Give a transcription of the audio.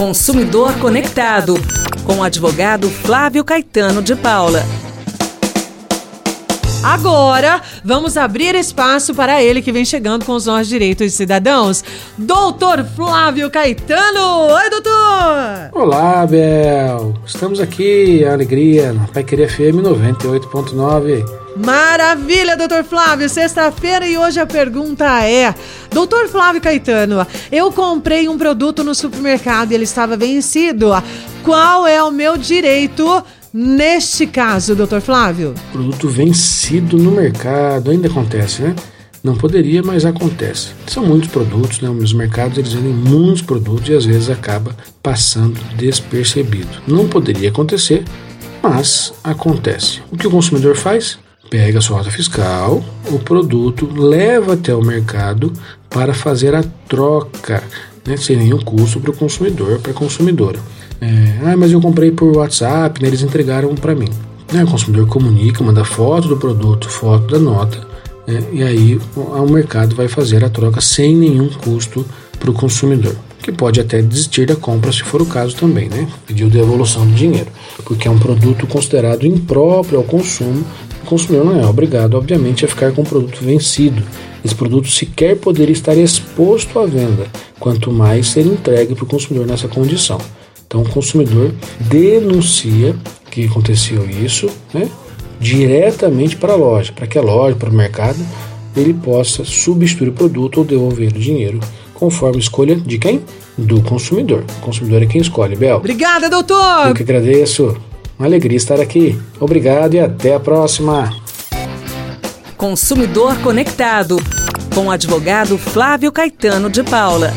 Consumidor Conectado, com o advogado Flávio Caetano de Paula. Agora, vamos abrir espaço para ele que vem chegando com os nossos direitos de cidadãos, doutor Flávio Caetano. Oi, doutor! Olá, Bel. Estamos aqui, a alegria, na Pai Querer FM 98.9. Maravilha, doutor Flávio. Sexta-feira e hoje a pergunta é: Doutor Flávio Caetano, eu comprei um produto no supermercado e ele estava vencido. Qual é o meu direito? Neste caso, doutor Flávio? Produto vencido no mercado, ainda acontece, né? Não poderia, mas acontece. São muitos produtos, né? Os mercados eles vendem muitos produtos e às vezes acaba passando despercebido. Não poderia acontecer, mas acontece. O que o consumidor faz? Pega sua nota fiscal, o produto leva até o mercado para fazer a troca, né? sem nenhum custo para o consumidor, para a consumidora. É, ah, mas eu comprei por WhatsApp, né, eles entregaram para mim. Né, o consumidor comunica, manda foto do produto, foto da nota, né, e aí o, o mercado vai fazer a troca sem nenhum custo para o consumidor, que pode até desistir da compra se for o caso também, né? Pediu devolução do dinheiro, porque é um produto considerado impróprio ao consumo. O consumidor não é obrigado, obviamente, a ficar com o produto vencido. Esse produto sequer poderia estar exposto à venda, quanto mais ser entregue para o consumidor nessa condição. Então o consumidor denuncia que aconteceu isso, né, diretamente para a loja, para que a loja, para o mercado, ele possa substituir o produto ou devolver o dinheiro, conforme escolha de quem? Do consumidor. O consumidor é quem escolhe, Bel. Obrigada, doutor! Eu que agradeço. Uma alegria estar aqui. Obrigado e até a próxima. Consumidor Conectado, com o advogado Flávio Caetano de Paula.